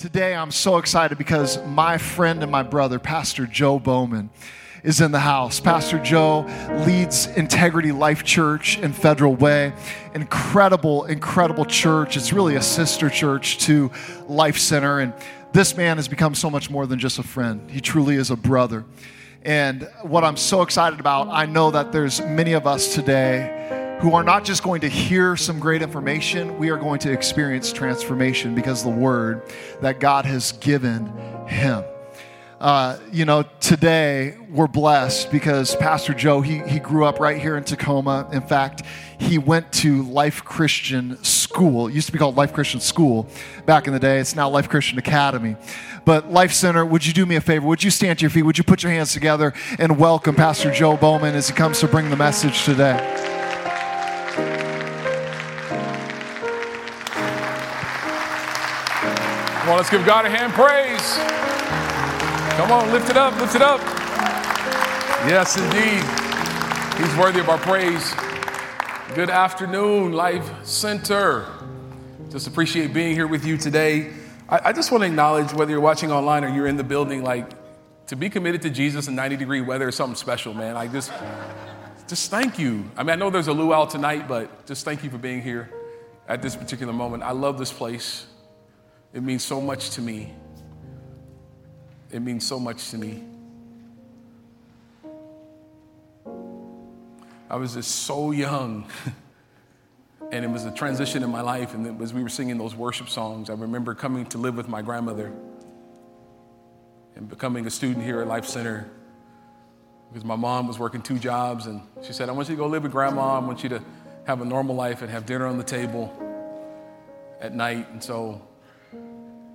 Today, I'm so excited because my friend and my brother, Pastor Joe Bowman, is in the house. Pastor Joe leads Integrity Life Church in Federal Way. Incredible, incredible church. It's really a sister church to Life Center. And this man has become so much more than just a friend, he truly is a brother. And what I'm so excited about, I know that there's many of us today who are not just going to hear some great information, we are going to experience transformation because the word that God has given him. Uh, you know, today we're blessed because Pastor Joe, he, he grew up right here in Tacoma. In fact, he went to Life Christian School. It used to be called Life Christian School back in the day. It's now Life Christian Academy. But Life Center, would you do me a favor? Would you stand to your feet? Would you put your hands together and welcome Pastor Joe Bowman as he comes to bring the message today? Come on, let's give God a hand praise. Come on, lift it up, lift it up. Yes, indeed. He's worthy of our praise. Good afternoon, Life Center. Just appreciate being here with you today. I, I just want to acknowledge whether you're watching online or you're in the building, like to be committed to Jesus in 90 degree weather is something special, man. I just, just thank you. I mean, I know there's a luau tonight, but just thank you for being here at this particular moment. I love this place. It means so much to me. It means so much to me. I was just so young. and it was a transition in my life. And as we were singing those worship songs, I remember coming to live with my grandmother and becoming a student here at Life Center because my mom was working two jobs. And she said, I want you to go live with grandma. I want you to have a normal life and have dinner on the table at night. And so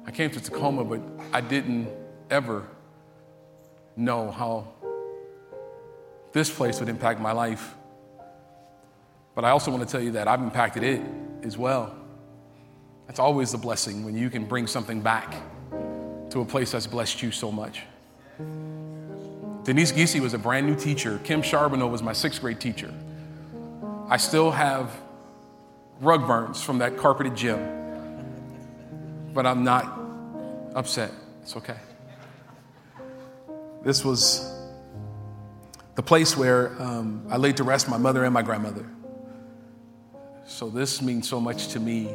I came to Tacoma, but I didn't ever know how this place would impact my life. But I also want to tell you that I've impacted it as well. That's always the blessing when you can bring something back to a place that's blessed you so much. Denise Giese was a brand new teacher. Kim Charbonneau was my sixth grade teacher. I still have rug burns from that carpeted gym but I'm not upset. It's okay. This was the place where um, I laid to rest my mother and my grandmother. So this means so much to me.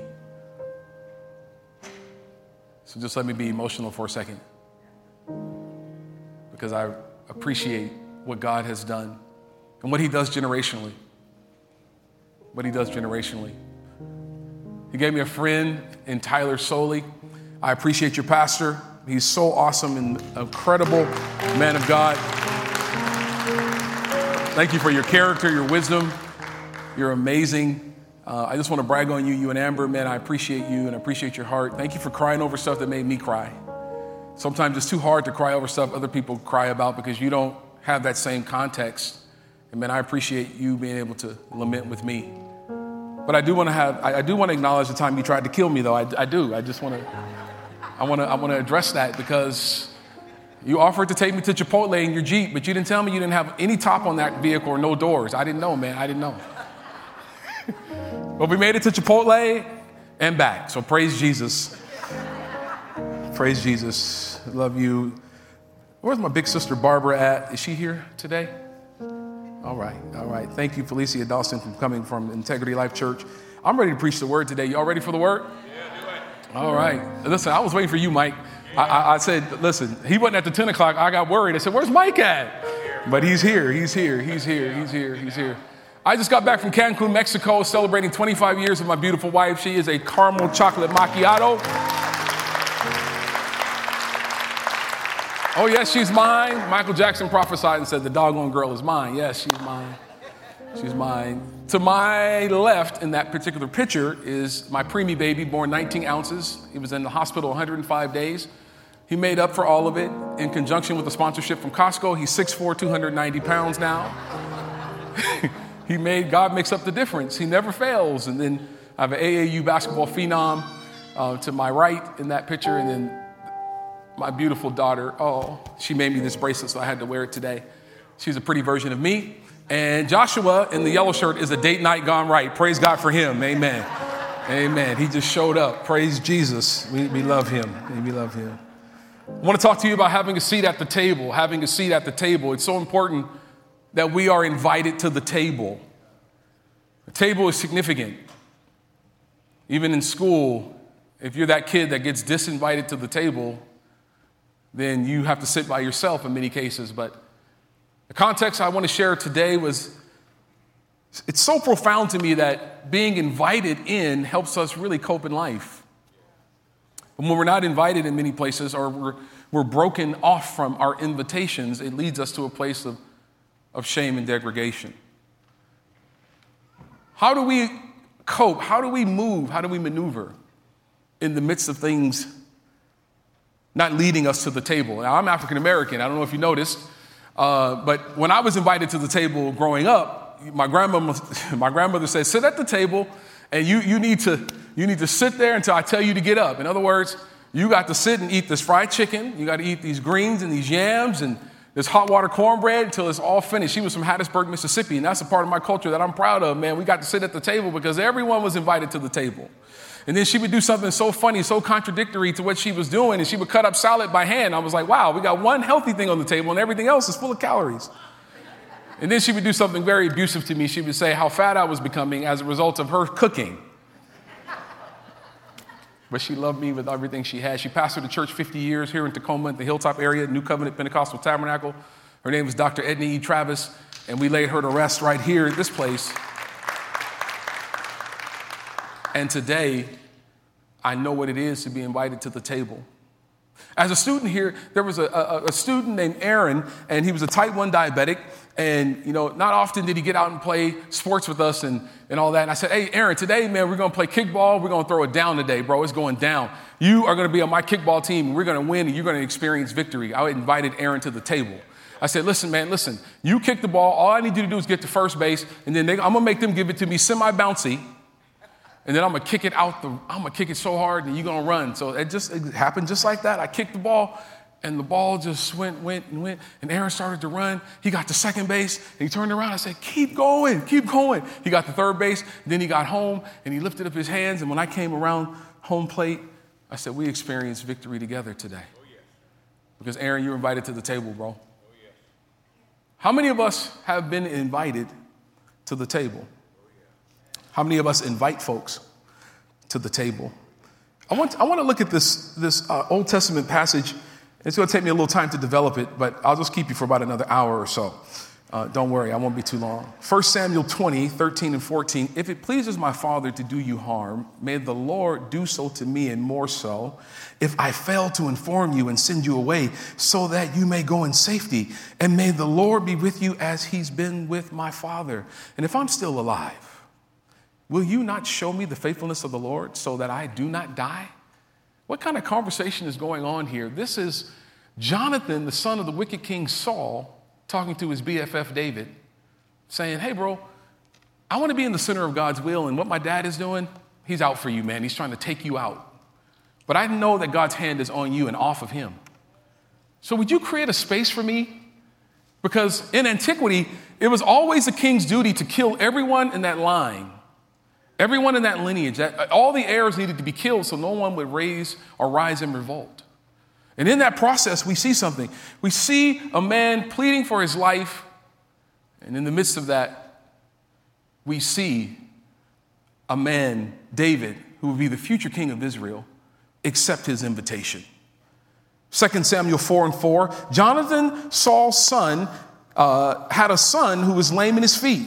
So just let me be emotional for a second because I appreciate what God has done and what He does generationally. What He does generationally. He gave me a friend in Tyler Sollie. I appreciate your pastor. He's so awesome and incredible man of God. Thank you for your character, your wisdom. You're amazing. Uh, I just want to brag on you, you and Amber, man. I appreciate you and I appreciate your heart. Thank you for crying over stuff that made me cry. Sometimes it's too hard to cry over stuff other people cry about because you don't have that same context. And man, I appreciate you being able to lament with me. But I do want to have, I, do want to acknowledge the time you tried to kill me, though. I, I do. I just want to, I want to, I want to address that because you offered to take me to Chipotle in your Jeep, but you didn't tell me you didn't have any top on that vehicle or no doors. I didn't know, man. I didn't know. but we made it to Chipotle and back. So praise Jesus. praise Jesus. Love you. Where's my big sister Barbara at? Is she here today? All right, all right. Thank you, Felicia Dawson, for coming from Integrity Life Church. I'm ready to preach the word today. Y'all ready for the word? All right. Listen, I was waiting for you, Mike. I, I, I, said, listen, he wasn't at the 10 o'clock. I got worried. I said, where's Mike at? But he's here. He's here. He's here. He's here. He's here. I just got back from Cancun, Mexico, celebrating 25 years with my beautiful wife. She is a caramel chocolate macchiato. Oh, yes, she's mine. Michael Jackson prophesied and said, The doggone girl is mine. Yes, she's mine. She's mine. To my left in that particular picture is my preemie baby, born 19 ounces. He was in the hospital 105 days. He made up for all of it in conjunction with a sponsorship from Costco. He's 6'4, 290 pounds now. he made, God makes up the difference. He never fails. And then I have an AAU basketball phenom uh, to my right in that picture. And then my beautiful daughter, oh, she made me this bracelet, so I had to wear it today. She's a pretty version of me. And Joshua in the yellow shirt is a date night gone right. Praise God for him. Amen. Amen. He just showed up. Praise Jesus. We, we love him. We love him. I want to talk to you about having a seat at the table. Having a seat at the table. It's so important that we are invited to the table. The table is significant. Even in school, if you're that kid that gets disinvited to the table, then you have to sit by yourself in many cases. But the context I want to share today was it's so profound to me that being invited in helps us really cope in life. And when we're not invited in many places or we're, we're broken off from our invitations, it leads us to a place of, of shame and degradation. How do we cope? How do we move? How do we maneuver in the midst of things not leading us to the table? Now, I'm African American. I don't know if you noticed, uh, but when I was invited to the table growing up, my grandmother, my grandmother said, sit at the table and you, you, need to, you need to sit there until I tell you to get up. In other words, you got to sit and eat this fried chicken. You got to eat these greens and these yams and this hot water cornbread until it's all finished. She was from Hattiesburg, Mississippi, and that's a part of my culture that I'm proud of, man. We got to sit at the table because everyone was invited to the table. And then she would do something so funny, so contradictory to what she was doing, and she would cut up salad by hand. I was like, wow, we got one healthy thing on the table, and everything else is full of calories. And then she would do something very abusive to me. She would say how fat I was becoming as a result of her cooking. But she loved me with everything she had. She pastored the church 50 years here in Tacoma, the Hilltop area, New Covenant Pentecostal Tabernacle. Her name was Dr. Edna E. Travis, and we laid her to rest right here at this place. And today, I know what it is to be invited to the table. As a student here, there was a, a, a, student named Aaron, and he was a type 1 diabetic. And, you know, not often did he get out and play sports with us and, and all that. And I said, hey, Aaron, today, man, we're going to play kickball. We're going to throw it down today, bro. It's going down. You are going to be on my kickball team, and we're going to win, and you're going to experience victory. I invited Aaron to the table. I said, listen, man, listen, you kick the ball. All I need you to do is get to first base, and then they, I'm going to make them give it to me semi bouncy and then I'm gonna kick it out the, I'm gonna kick it so hard and you're gonna run. So it just it happened just like that. I kicked the ball and the ball just went, went, and went. And Aaron started to run. He got to second base and he turned around. I said, Keep going, keep going. He got to third base. Then he got home and he lifted up his hands. And when I came around home plate, I said, We experienced victory together today. Oh, because Aaron, you're invited to the table, bro. Oh, How many of us have been invited to the table? How many of us invite folks to the table? I want, I want to look at this, this uh, Old Testament passage. It's going to take me a little time to develop it, but I'll just keep you for about another hour or so. Uh, don't worry, I won't be too long. 1 Samuel 20, 13 and 14. If it pleases my Father to do you harm, may the Lord do so to me and more so, if I fail to inform you and send you away, so that you may go in safety. And may the Lord be with you as he's been with my Father. And if I'm still alive, Will you not show me the faithfulness of the Lord so that I do not die? What kind of conversation is going on here? This is Jonathan, the son of the wicked king Saul, talking to his BFF David, saying, Hey, bro, I want to be in the center of God's will, and what my dad is doing, he's out for you, man. He's trying to take you out. But I know that God's hand is on you and off of him. So would you create a space for me? Because in antiquity, it was always the king's duty to kill everyone in that line Everyone in that lineage, that, all the heirs needed to be killed so no one would raise or rise in revolt. And in that process, we see something. We see a man pleading for his life, and in the midst of that, we see a man, David, who would be the future king of Israel, accept his invitation. 2 Samuel 4 and 4 Jonathan, Saul's son, uh, had a son who was lame in his feet.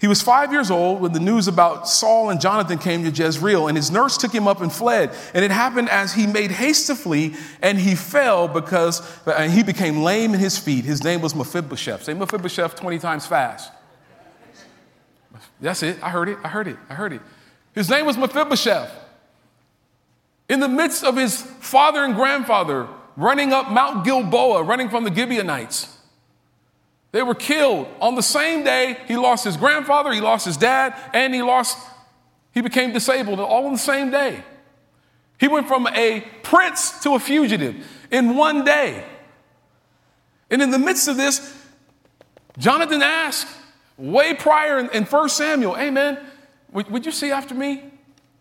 He was five years old when the news about Saul and Jonathan came to Jezreel, and his nurse took him up and fled. And it happened as he made haste to flee, and he fell because and he became lame in his feet. His name was Mephibosheth. Say Mephibosheth 20 times fast. That's it. I heard it. I heard it. I heard it. His name was Mephibosheth. In the midst of his father and grandfather running up Mount Gilboa, running from the Gibeonites, they were killed on the same day he lost his grandfather, he lost his dad, and he lost, he became disabled all on the same day. He went from a prince to a fugitive in one day. And in the midst of this, Jonathan asked, way prior in, in 1 Samuel, hey man, would, would you see after me?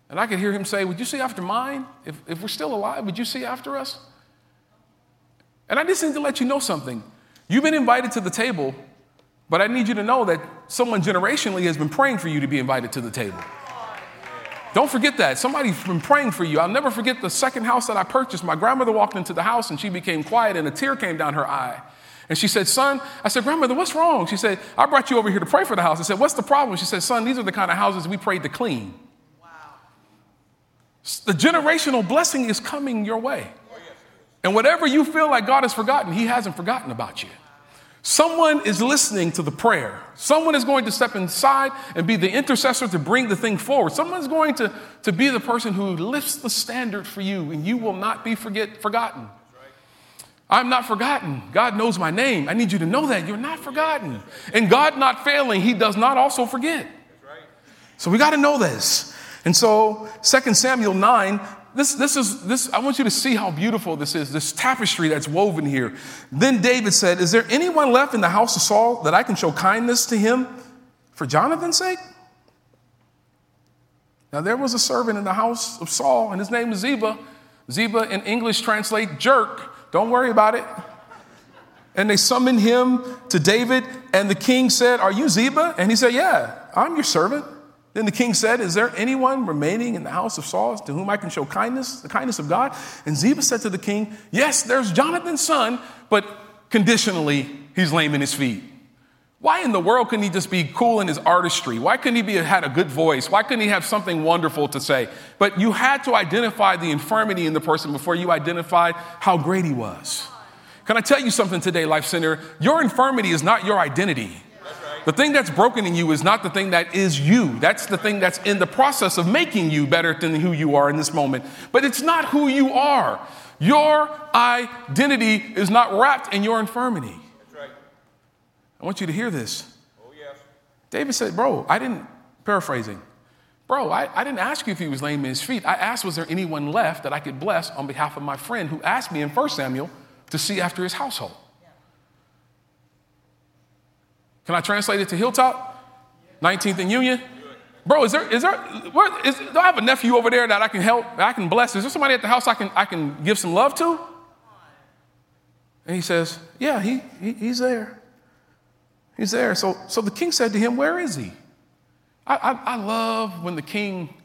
And I could hear him say, Would you see after mine? If, if we're still alive, would you see after us? And I just need to let you know something. You've been invited to the table, but I need you to know that someone generationally has been praying for you to be invited to the table. Don't forget that. Somebody's been praying for you. I'll never forget the second house that I purchased. My grandmother walked into the house and she became quiet and a tear came down her eye. And she said, Son, I said, Grandmother, what's wrong? She said, I brought you over here to pray for the house. I said, What's the problem? She said, Son, these are the kind of houses we prayed to clean. Wow. The generational blessing is coming your way. And whatever you feel like God has forgotten, He hasn't forgotten about you. Someone is listening to the prayer. Someone is going to step inside and be the intercessor to bring the thing forward. Someone's going to, to be the person who lifts the standard for you, and you will not be forget, forgotten. I'm not forgotten. God knows my name. I need you to know that. You're not forgotten. And God not failing, He does not also forget. So we got to know this. And so 2 Samuel 9 this, this is this i want you to see how beautiful this is this tapestry that's woven here. Then david said is there anyone left in the house of saul that i can show kindness to him for jonathan's sake? Now there was a servant in the house of saul and his name is ziba. Ziba in english translate jerk. Don't worry about it. And they summoned him to david and the king said are you ziba? And he said yeah i'm your servant then the king said, Is there anyone remaining in the house of Saul to whom I can show kindness, the kindness of God? And Ziba said to the king, Yes, there's Jonathan's son, but conditionally, he's lame in his feet. Why in the world couldn't he just be cool in his artistry? Why couldn't he be, had a good voice? Why couldn't he have something wonderful to say? But you had to identify the infirmity in the person before you identified how great he was. Can I tell you something today, Life Center? Your infirmity is not your identity. The thing that's broken in you is not the thing that is you. That's the thing that's in the process of making you better than who you are in this moment. But it's not who you are. Your identity is not wrapped in your infirmity. Right. I want you to hear this. Oh, yes. David said, Bro, I didn't, paraphrasing, Bro, I, I didn't ask you if he was lame in his feet. I asked, Was there anyone left that I could bless on behalf of my friend who asked me in 1 Samuel to see after his household? Can I translate it to Hilltop? 19th and Union? Bro, is there, is there, where, is, do I have a nephew over there that I can help, I can bless? Is there somebody at the house I can, I can give some love to? And he says, Yeah, he, he, he's there. He's there. So, so the king said to him, Where is he? I, I, I love when the king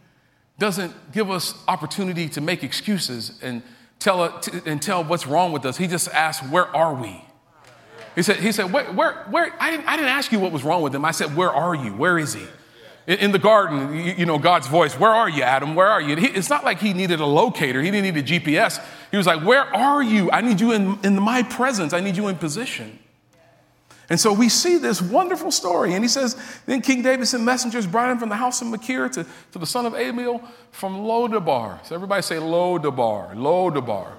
doesn't give us opportunity to make excuses and tell, and tell what's wrong with us. He just asks, Where are we? He said, he said where, where, where I, didn't, I didn't ask you what was wrong with him. I said, Where are you? Where is he? In, in the garden, you, you, know, God's voice, Where are you, Adam? Where are you? He, it's not like he needed a locator, he didn't need a GPS. He was like, Where are you? I need you in, in my presence, I need you in position. And so we see this wonderful story. And he says, Then King David sent messengers, brought him from the house of Machir to, to the son of Amiel from Lodabar. So everybody say Lodabar, Lodabar.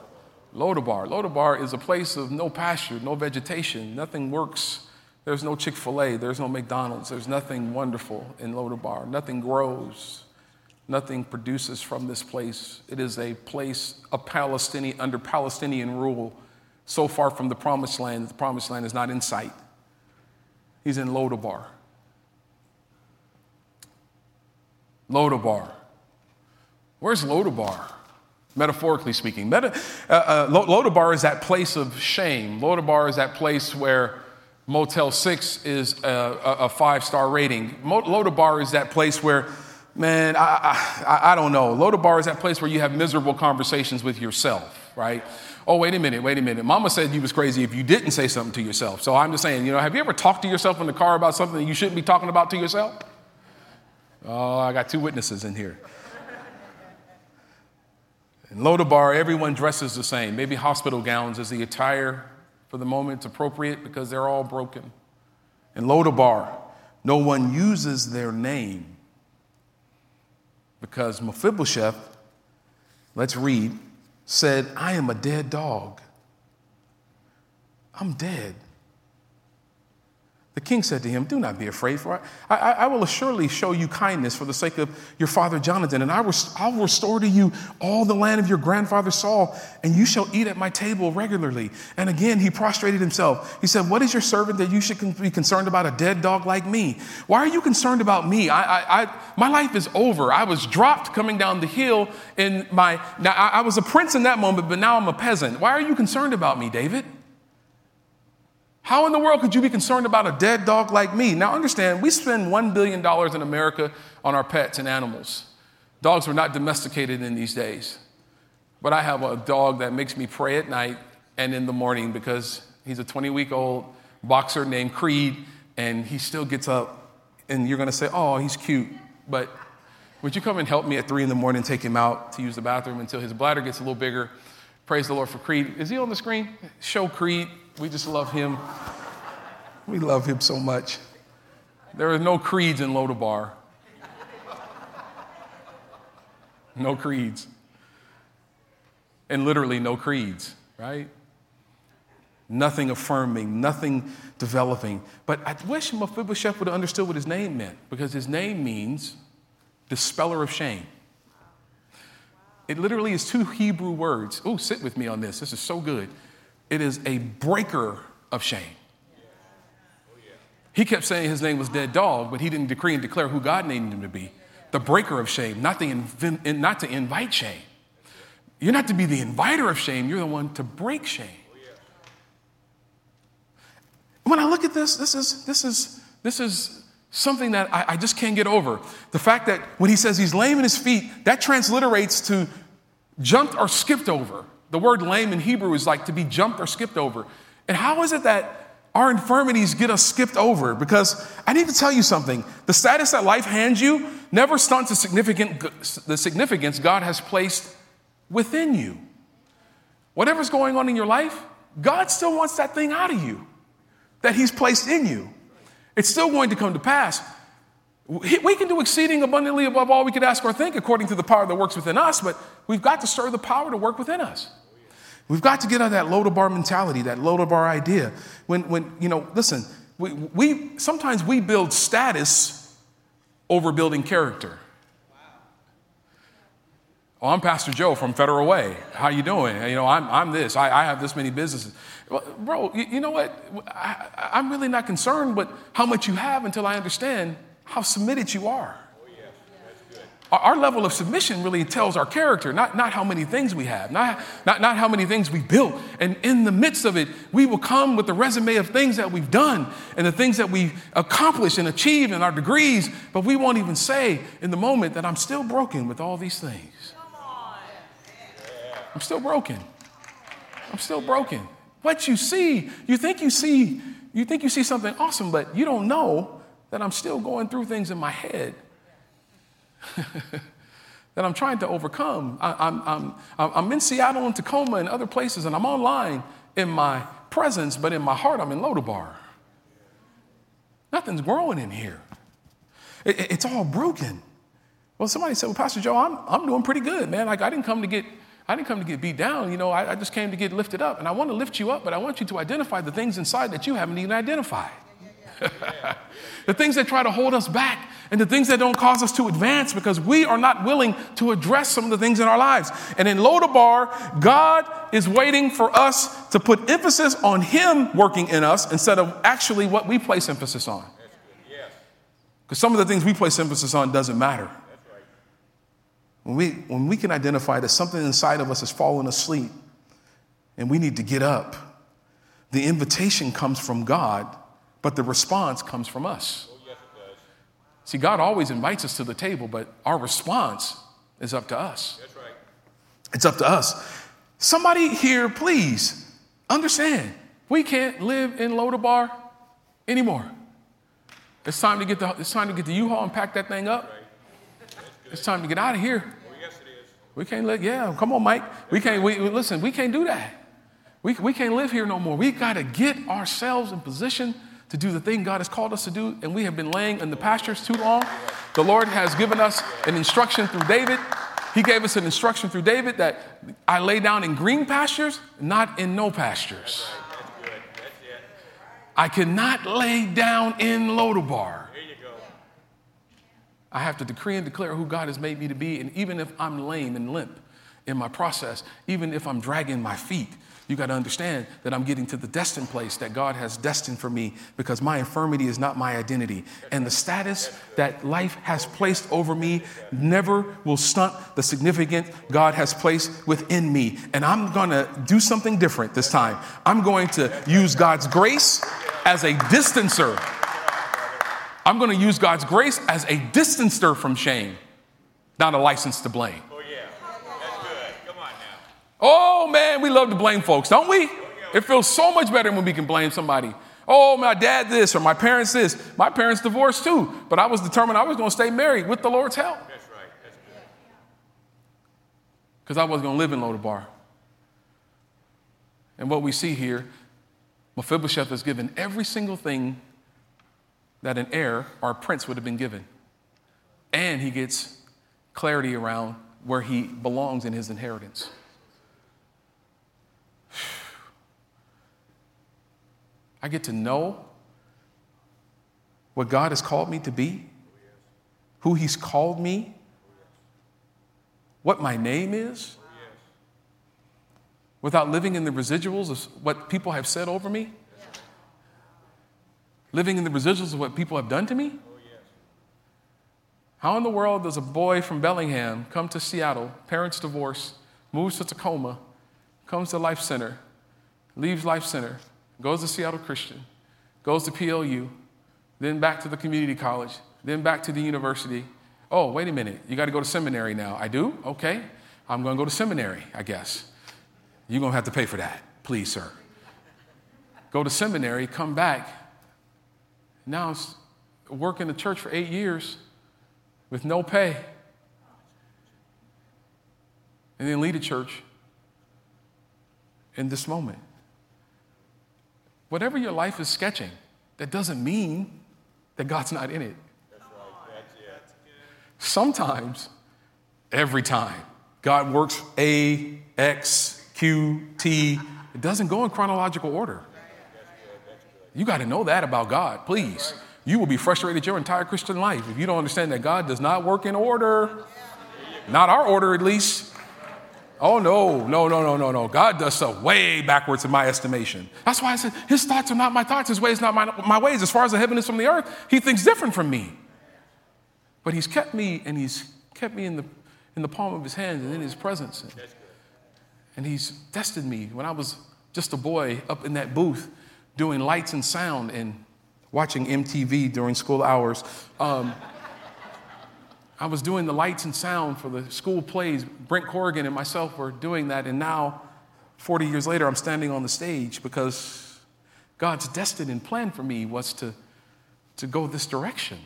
Lodabar. Lodabar is a place of no pasture, no vegetation, nothing works. There's no Chick fil A, there's no McDonald's, there's nothing wonderful in Lodabar. Nothing grows, nothing produces from this place. It is a place of Palestinian, under Palestinian rule, so far from the promised land, the promised land is not in sight. He's in Lodabar. Lodabar. Where's Lodabar? Metaphorically speaking. Meta, uh, uh, Lodabar is that place of shame. Lodabar is that place where Motel 6 is a, a five star rating. Lodabar is that place where, man, I, I, I don't know. Lodabar is that place where you have miserable conversations with yourself, right? Oh, wait a minute, wait a minute. Mama said you was crazy if you didn't say something to yourself. So I'm just saying, you know, have you ever talked to yourself in the car about something that you shouldn't be talking about to yourself? Oh, I got two witnesses in here. In Lodabar, everyone dresses the same. Maybe hospital gowns is the attire for the moment It's appropriate because they're all broken. In Lodabar, no one uses their name because Mephibosheth, let's read, said, I am a dead dog. I'm dead. The king said to him, Do not be afraid, for I, I, I will assuredly show you kindness for the sake of your father Jonathan, and I will, I'll restore to you all the land of your grandfather Saul, and you shall eat at my table regularly. And again, he prostrated himself. He said, What is your servant that you should be concerned about a dead dog like me? Why are you concerned about me? I, I, my life is over. I was dropped coming down the hill in my, now I was a prince in that moment, but now I'm a peasant. Why are you concerned about me, David? How in the world could you be concerned about a dead dog like me? Now, understand, we spend $1 billion in America on our pets and animals. Dogs were not domesticated in these days. But I have a dog that makes me pray at night and in the morning because he's a 20 week old boxer named Creed, and he still gets up. And you're going to say, oh, he's cute. But would you come and help me at 3 in the morning, take him out to use the bathroom until his bladder gets a little bigger? Praise the Lord for Creed. Is he on the screen? Show Creed. We just love him. We love him so much. There are no creeds in Lodabar. No creeds. And literally, no creeds, right? Nothing affirming, nothing developing. But I wish Mephibosheth would have understood what his name meant because his name means dispeller of shame. It literally is two Hebrew words. Oh, sit with me on this. This is so good. It is a breaker of shame. He kept saying his name was Dead Dog, but he didn't decree and declare who God named him to be. The breaker of shame, not, the inv- not to invite shame. You're not to be the inviter of shame, you're the one to break shame. When I look at this, this is, this is, this is something that I, I just can't get over. The fact that when he says he's lame in his feet, that transliterates to jumped or skipped over. The word lame in Hebrew is like to be jumped or skipped over. And how is it that our infirmities get us skipped over? Because I need to tell you something. The status that life hands you never stunts the, significant, the significance God has placed within you. Whatever's going on in your life, God still wants that thing out of you that He's placed in you. It's still going to come to pass. We can do exceeding abundantly above all we could ask or think according to the power that works within us, but we've got to stir the power to work within us. We've got to get out of that load of Lodabar mentality, that load of Lodabar idea. When, when you know, listen, we, we, sometimes we build status over building character. Oh, I'm Pastor Joe from Federal Way. How you doing? You know, I'm, I'm this. I, I have this many businesses. Well, bro, you, you, know what? I, I'm really not concerned with how much you have until I understand how submitted you are. Our level of submission really tells our character, not, not how many things we have, not, not, not how many things we built. And in the midst of it, we will come with the resume of things that we've done and the things that we've accomplished and achieved and our degrees, but we won't even say in the moment that I'm still broken with all these things. I'm still broken. I'm still broken. What you see, you think you see, you think you see something awesome, but you don't know that I'm still going through things in my head that I'm trying to overcome. I, am I'm, I'm, I'm in Seattle and Tacoma and other places, and I'm online in my presence, but in my heart, I'm in Lodabar. Nothing's growing in here. It, it's all broken. Well, somebody said, Well, Pastor Joe, I'm, I'm doing pretty good, man. Like, I didn't come to get. I didn't come to get beat down, you know, I, I just came to get lifted up. And I want to lift you up, but I want you to identify the things inside that you haven't even identified. the things that try to hold us back and the things that don't cause us to advance because we are not willing to address some of the things in our lives. And in Lodabar, God is waiting for us to put emphasis on Him working in us instead of actually what we place emphasis on. Because some of the things we place emphasis on doesn't matter. When we, when we can identify that something inside of us is fallen asleep and we need to get up, the invitation comes from God but the response comes from us. Oh, See, God always invites us to the table, but our response is up to us. That's right. It's up to us. Somebody here, please understand, we can't live in Lodabar anymore. It's time to get the, it's time to get the U-Haul and pack that thing up. It's time to get out of here. Oh, yes, it is. We can't let, yeah, come on, Mike. We can't, we, listen, we can't do that. We, we can't live here no more. We got to get ourselves in position to do the thing God has called us to do, and we have been laying in the pastures too long. The Lord has given us an instruction through David. He gave us an instruction through David that I lay down in green pastures, not in no pastures. I cannot lay down in Lodabar. I have to decree and declare who God has made me to be. And even if I'm lame and limp in my process, even if I'm dragging my feet, you got to understand that I'm getting to the destined place that God has destined for me because my infirmity is not my identity. And the status that life has placed over me never will stunt the significance God has placed within me. And I'm going to do something different this time. I'm going to use God's grace as a distancer. I'm going to use God's grace as a distancer from shame, not a license to blame. Oh man, we love to blame folks, don't we? It feels so much better when we can blame somebody. Oh, my dad this or my parents this. My parents divorced too, but I was determined I was going to stay married with the Lord's help. That's right. That's good. Because I wasn't going to live in Lodabar. And what we see here, Mephibosheth is given every single thing that an heir or a prince would have been given. And he gets clarity around where he belongs in his inheritance. I get to know what God has called me to be, who He's called me, what my name is, without living in the residuals of what people have said over me, living in the residuals of what people have done to me. How in the world does a boy from Bellingham come to Seattle, parents divorce, moves to Tacoma, comes to Life Center, leaves Life Center, goes to Seattle Christian, goes to PLU, then back to the community college, then back to the university. Oh, wait a minute, you got to go to seminary now. I do? Okay. I'm going to go to seminary, I guess. You're going to have to pay for that, please, sir. Go to seminary, come back. Now work in the church for eight years with no pay. And then lead a church in this moment. Whatever your life is sketching, that doesn't mean that God's not in it. Sometimes, every time, God works A, X, Q, T. It doesn't go in chronological order. You got to know that about God, please. You will be frustrated your entire Christian life if you don't understand that God does not work in order. Not our order, at least. Oh, no, no, no, no, no, no. God does stuff way backwards in my estimation. That's why I said, His thoughts are not my thoughts, His ways not my, my ways. As far as the heaven is from the earth, He thinks different from me. But He's kept me and He's kept me in the, in the palm of His hand and in His presence. And, and He's tested me when I was just a boy up in that booth doing lights and sound and watching MTV during school hours. Um, I was doing the lights and sound for the school plays. Brent Corrigan and myself were doing that, and now, 40 years later, I'm standing on the stage because God's destined and plan for me was to, to go this direction.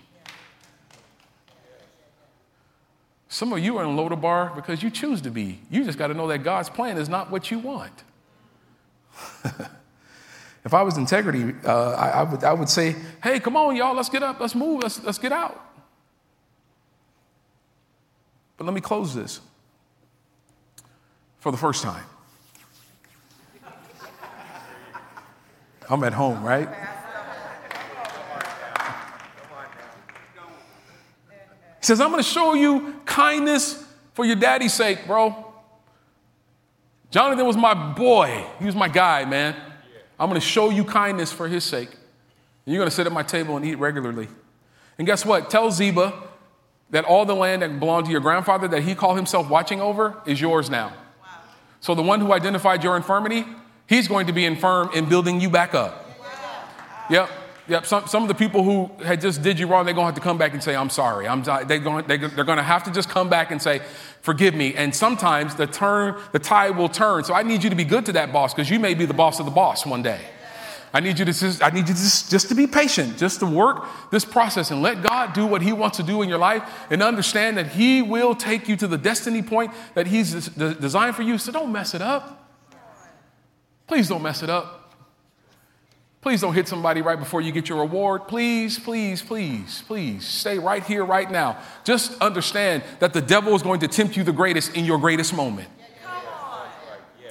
Some of you are in Lodabar because you choose to be. You just got to know that God's plan is not what you want. if I was integrity, uh, I, I, would, I would say, hey, come on, y'all, let's get up, let's move, let's, let's get out. But let me close this for the first time. I'm at home, right? He says, I'm going to show you kindness for your daddy's sake, bro. Jonathan was my boy. He was my guy, man. I'm going to show you kindness for his sake. And you're going to sit at my table and eat regularly. And guess what? Tell Ziba that all the land that belonged to your grandfather that he called himself watching over is yours now. Wow. So the one who identified your infirmity, he's going to be infirm in building you back up. Wow. Yep. Yep, some, some of the people who had just did you wrong, they're going to have to come back and say, I'm sorry. I'm, they're, going, they're going to have to just come back and say, forgive me. And sometimes the turn, the tide will turn. So I need you to be good to that boss because you may be the boss of the boss one day. I need you to just, I need you just, just to be patient, just to work this process and let God do what He wants to do in your life and understand that He will take you to the destiny point that He's designed for you. So don't mess it up. Please don't mess it up. Please don't hit somebody right before you get your reward. Please, please, please, please stay right here, right now. Just understand that the devil is going to tempt you the greatest in your greatest moment.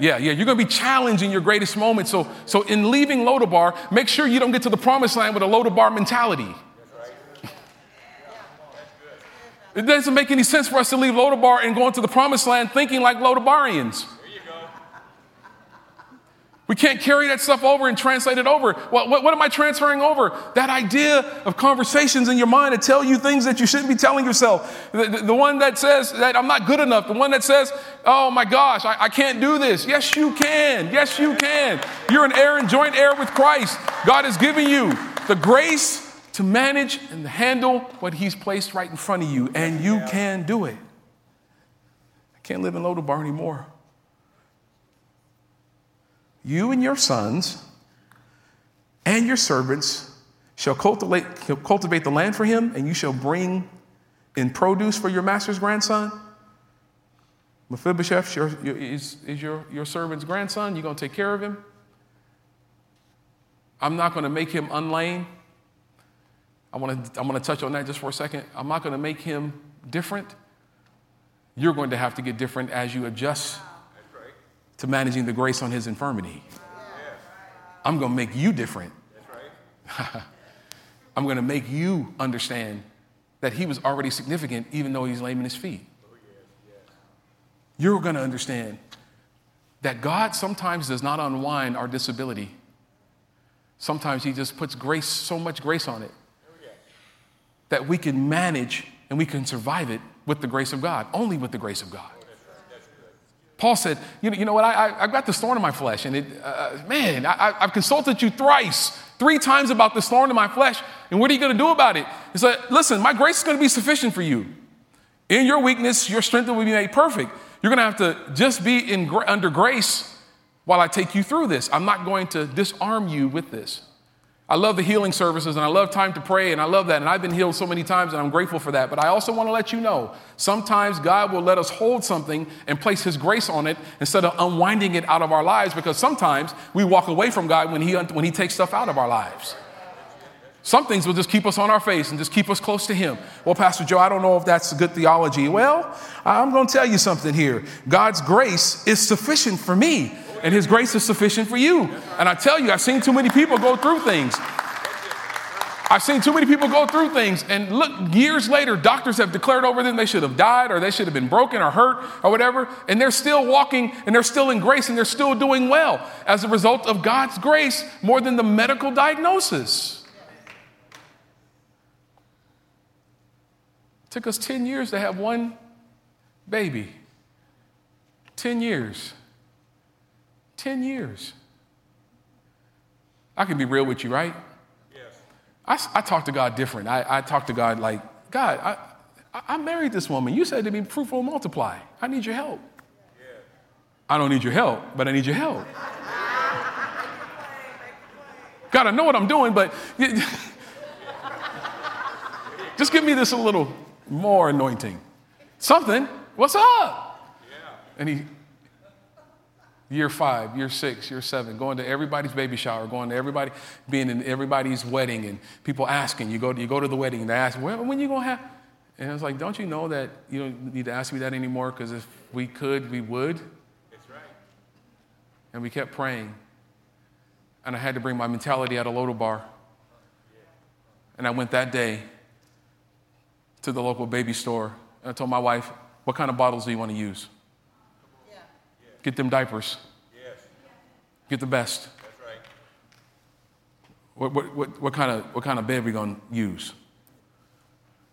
Yeah, yeah, you're gonna be challenged in your greatest moment. So, so in leaving Lodabar, make sure you don't get to the promised land with a Lodabar mentality. It doesn't make any sense for us to leave Lodabar and go into the promised land thinking like Lodabarians. We can't carry that stuff over and translate it over. What, what, what, am I transferring over? That idea of conversations in your mind to tell you things that you shouldn't be telling yourself. The, the, the one that says that I'm not good enough. The one that says, oh my gosh, I, I can't do this. Yes, you can. Yes, you can. You're an heir and joint heir with Christ. God has given you the grace to manage and handle what He's placed right in front of you, and you can do it. I can't live in Lodabar anymore. You and your sons and your servants shall cultivate, cultivate the land for him, and you shall bring in produce for your master's grandson. Mephibosheth your, your, is, is your, your servant's grandson. You're going to take care of him. I'm not going to make him unlame. I want to, I'm going to touch on that just for a second. I'm not going to make him different. You're going to have to get different as you adjust to managing the grace on his infirmity. I'm going to make you different. I'm going to make you understand that he was already significant even though he's lame in his feet. You're going to understand that God sometimes does not unwind our disability. Sometimes he just puts grace, so much grace on it, that we can manage and we can survive it with the grace of God, only with the grace of God. Paul said, You know, you know what? I, I, have got this thorn in my flesh. And it, uh, man, I, have consulted you thrice, three times about this thorn in my flesh. And what are you going to do about it? He said, Listen, my grace is going to be sufficient for you. In your weakness, your strength will be made perfect. You're going to have to just be in, under grace while I take you through this. I'm not going to disarm you with this. I love the healing services and I love time to pray and I love that. And I've been healed so many times and I'm grateful for that. But I also want to let you know sometimes God will let us hold something and place His grace on it instead of unwinding it out of our lives because sometimes we walk away from God when He, when he takes stuff out of our lives. Some things will just keep us on our face and just keep us close to Him. Well, Pastor Joe, I don't know if that's good theology. Well, I'm going to tell you something here. God's grace is sufficient for me and His grace is sufficient for you. And I tell you, I've seen too many people go through things. I've seen too many people go through things, and look, years later, doctors have declared over them they should have died or they should have been broken or hurt or whatever, and they're still walking and they're still in grace and they're still doing well as a result of God's grace more than the medical diagnosis. It took us 10 years to have one baby. 10 years. 10 years. I can be real with you, right? Yes. I, I talk to God different. I, I talk to God like, God, I, I married this woman. You said to be fruitful and multiply. I need your help. Yeah. I don't need your help, but I need your help. God, I know what I'm doing, but just give me this a little more anointing. Something. What's up? Yeah. And he year five, year six, year seven, going to everybody's baby shower, going to everybody, being in everybody's wedding, and people asking. You go, to, you go to the wedding, and they ask, when, when you going to have? And I was like, don't you know that you don't need to ask me that anymore? Because if we could, we would. That's right. And we kept praying. And I had to bring my mentality out of Lodabar. And I went that day to the local baby store. And I told my wife, what kind of bottles do you want to use? Get them diapers. Yes. Get the best. That's right. What, what, what, what, kind of, what kind of bed are we going to use?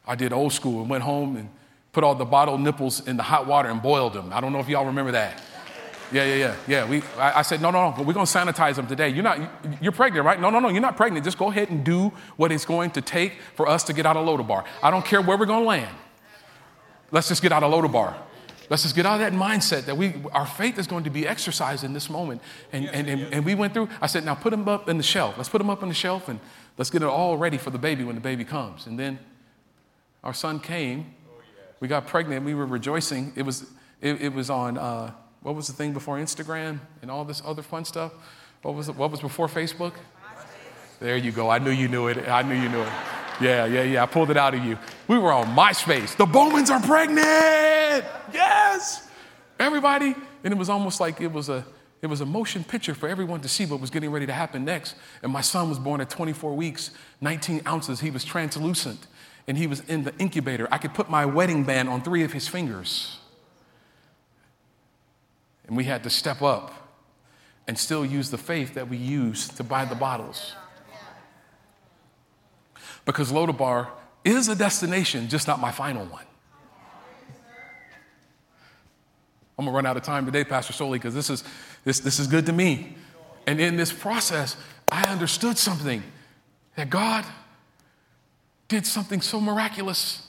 I did old school and went home and put all the bottle nipples in the hot water and boiled them. I don't know if y'all remember that. Yeah, yeah, yeah, yeah. We, I, I said, no, no, no, we're going to sanitize them today. You're not, you're pregnant, right? No, no, no, you're not pregnant. Just go ahead and do what it's going to take for us to get out of Lodabar. I don't care where we're going to land. Let's just get out of Lodabar. Let's just get out of that mindset that we, our faith is going to be exercised in this moment. And, and, and, and, we went through, I said, now put them up in the shelf. Let's put them up on the shelf and let's get it all ready for the baby when the baby comes. And then our son came. We got pregnant. We were rejoicing. It was, it, it was on, uh, what was the thing before Instagram and all this other fun stuff? What was, it, what was before Facebook? There you go. I knew you knew it. I knew you knew it. Yeah, yeah, yeah. I pulled it out of you. We were on MySpace. The Bowmans are pregnant. Yes. Everybody. And it was almost like it was a it was a motion picture for everyone to see what was getting ready to happen next. And my son was born at 24 weeks, 19 ounces. He was translucent and he was in the incubator. I could put my wedding band on three of his fingers. And we had to step up and still use the faith that we used to buy the bottles. Because Lodabar is a destination, just not my final one. I'm gonna run out of time today, Pastor Sollie, because this is this, this is good to me. And in this process, I understood something that God did something so miraculous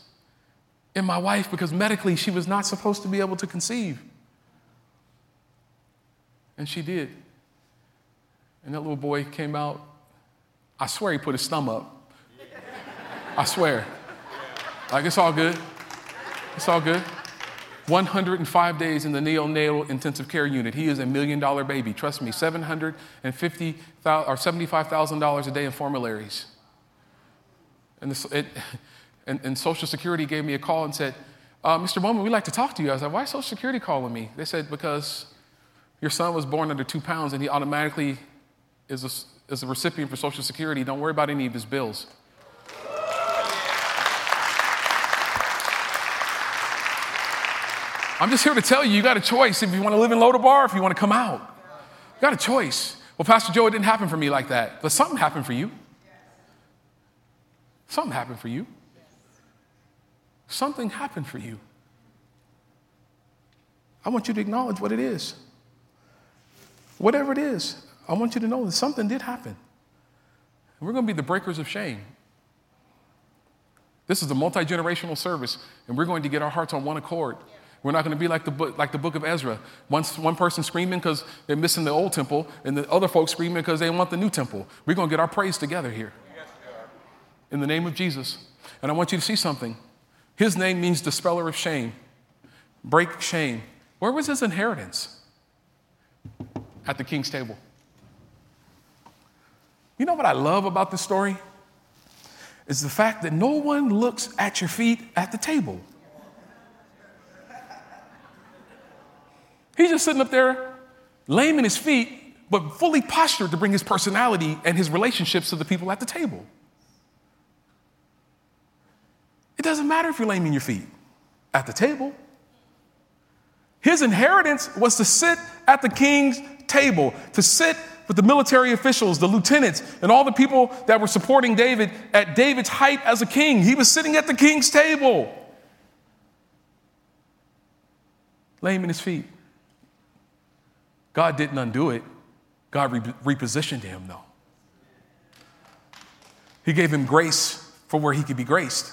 in my wife because medically she was not supposed to be able to conceive. And she did. And that little boy came out. I swear he put his thumb up. I swear. Like, it's all good. It's all good. 105 days in the neonatal intensive care unit. He is a million dollar baby. Trust me, 750 or $75,000 a day in formularies. And, this, it, and, and, Social Security gave me a call and said, uh, Mr. Bowman, we'd like to talk to you. I was like, why is Social Security calling me? They said, because your son was born under two pounds and he automatically is a, is a recipient for Social Security. Don't worry about any of his bills. I'm just here to tell you, you got a choice if you want to live in Lodabar, if you want to come out. You got a choice. Well, Pastor Joe, it didn't happen for me like that, but something happened for you. Something happened for you. Something happened for you. I want you to acknowledge what it is. Whatever it is, I want you to know that something did happen. We're going to be the breakers of shame. This is a multi generational service, and we're going to get our hearts on one accord. We're not going to be like the book, like the book of Ezra. One, one person screaming because they're missing the old temple, and the other folks screaming because they want the new temple. We're going to get our praise together here. In the name of Jesus. And I want you to see something. His name means dispeller of shame, break shame. Where was his inheritance? At the king's table. You know what I love about this story? Is the fact that no one looks at your feet at the table. He's just sitting up there, lame in his feet, but fully postured to bring his personality and his relationships to the people at the table. It doesn't matter if you're lame in your feet at the table. His inheritance was to sit at the king's table, to sit with the military officials, the lieutenants, and all the people that were supporting David at David's height as a king. He was sitting at the king's table, lame in his feet. God didn't undo it, God re- repositioned him, though. He gave him grace for where he could be graced.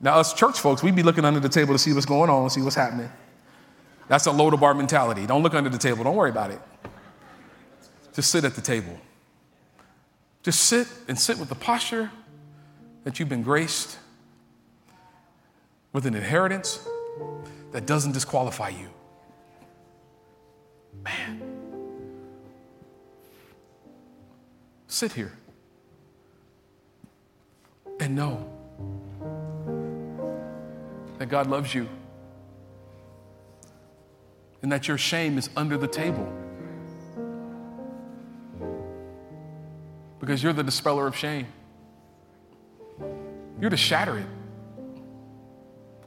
Now, us church folks, we'd be looking under the table to see what's going on, see what's happening. That's a Lodabar mentality. Don't look under the table, don't worry about it. Just sit at the table. Just sit and sit with the posture that you've been graced with an inheritance that doesn't disqualify you. Man. Sit here and know that God loves you and that your shame is under the table. Because you're the dispeller of shame. You're to shatter it.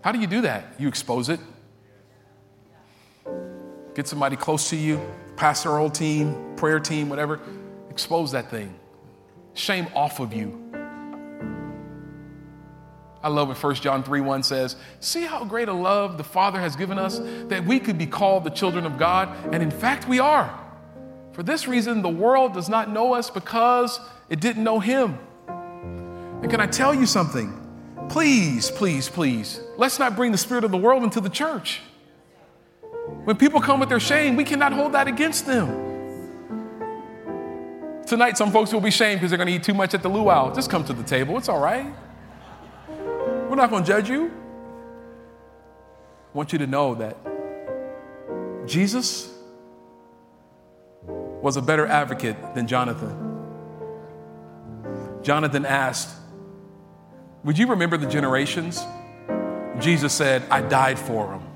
How do you do that? You expose it. Get somebody close to you, pastoral team, prayer team, whatever. Expose that thing. Shame off of you. I love what 1 John 3 1 says. See how great a love the Father has given us that we could be called the children of God. And in fact, we are. For this reason, the world does not know us because it didn't know Him. And can I tell you something? Please, please, please, let's not bring the spirit of the world into the church. When people come with their shame, we cannot hold that against them. Tonight, some folks will be shamed because they're going to eat too much at the luau. Just come to the table. It's all right. We're not going to judge you. I want you to know that Jesus was a better advocate than Jonathan. Jonathan asked, Would you remember the generations? Jesus said, I died for them.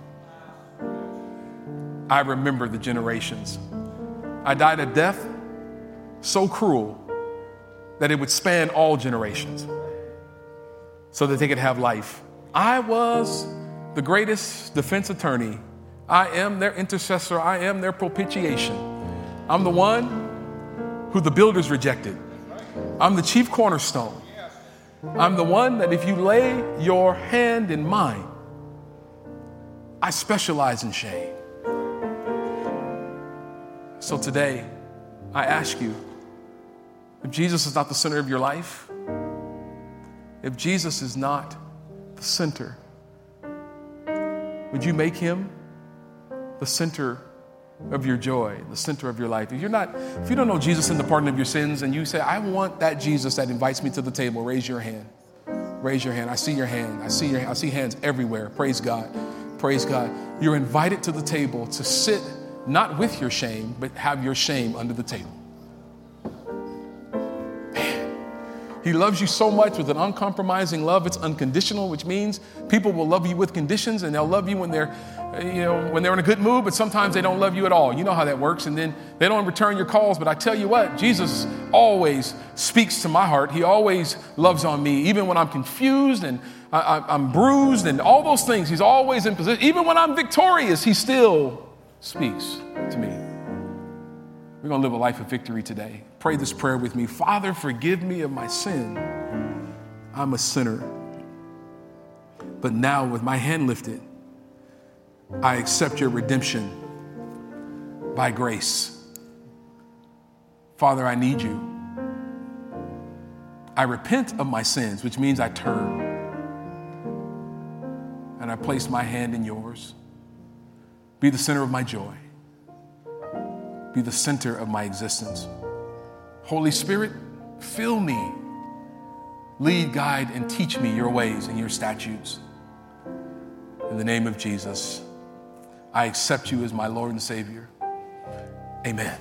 I remember the generations. I died a death so cruel that it would span all generations so that they could have life. I was the greatest defense attorney. I am their intercessor. I am their propitiation. I'm the one who the builders rejected. I'm the chief cornerstone. I'm the one that if you lay your hand in mine, I specialize in shame. So today, I ask you if Jesus is not the center of your life, if Jesus is not the center, would you make him the center of your joy, the center of your life? If you're not, if you don't know Jesus in the pardon of your sins and you say, I want that Jesus that invites me to the table, raise your hand. Raise your hand. I see your hand. I see your I see hands everywhere. Praise God. Praise God. You're invited to the table to sit not with your shame, but have your shame under the table. He loves you so much with an uncompromising love. It's unconditional, which means people will love you with conditions and they'll love you when they're, you know, when they're in a good mood, but sometimes they don't love you at all. You know how that works. And then they don't return your calls. But I tell you what, Jesus always speaks to my heart. He always loves on me, even when I'm confused and I, am bruised and all those things. He's always in position. Even when I'm victorious, he still speaks to me. We're going to live a life of victory today. Pray this prayer with me Father, forgive me of my sin. I'm a sinner. But now, with my hand lifted, I accept your redemption by grace. Father, I need you. I repent of my sins, which means I turn. And I place my hand in yours. Be the center of my joy, be the center of my existence. Holy Spirit, fill me. Lead, guide, and teach me your ways and your statutes. In the name of Jesus, I accept you as my Lord and Savior. Amen.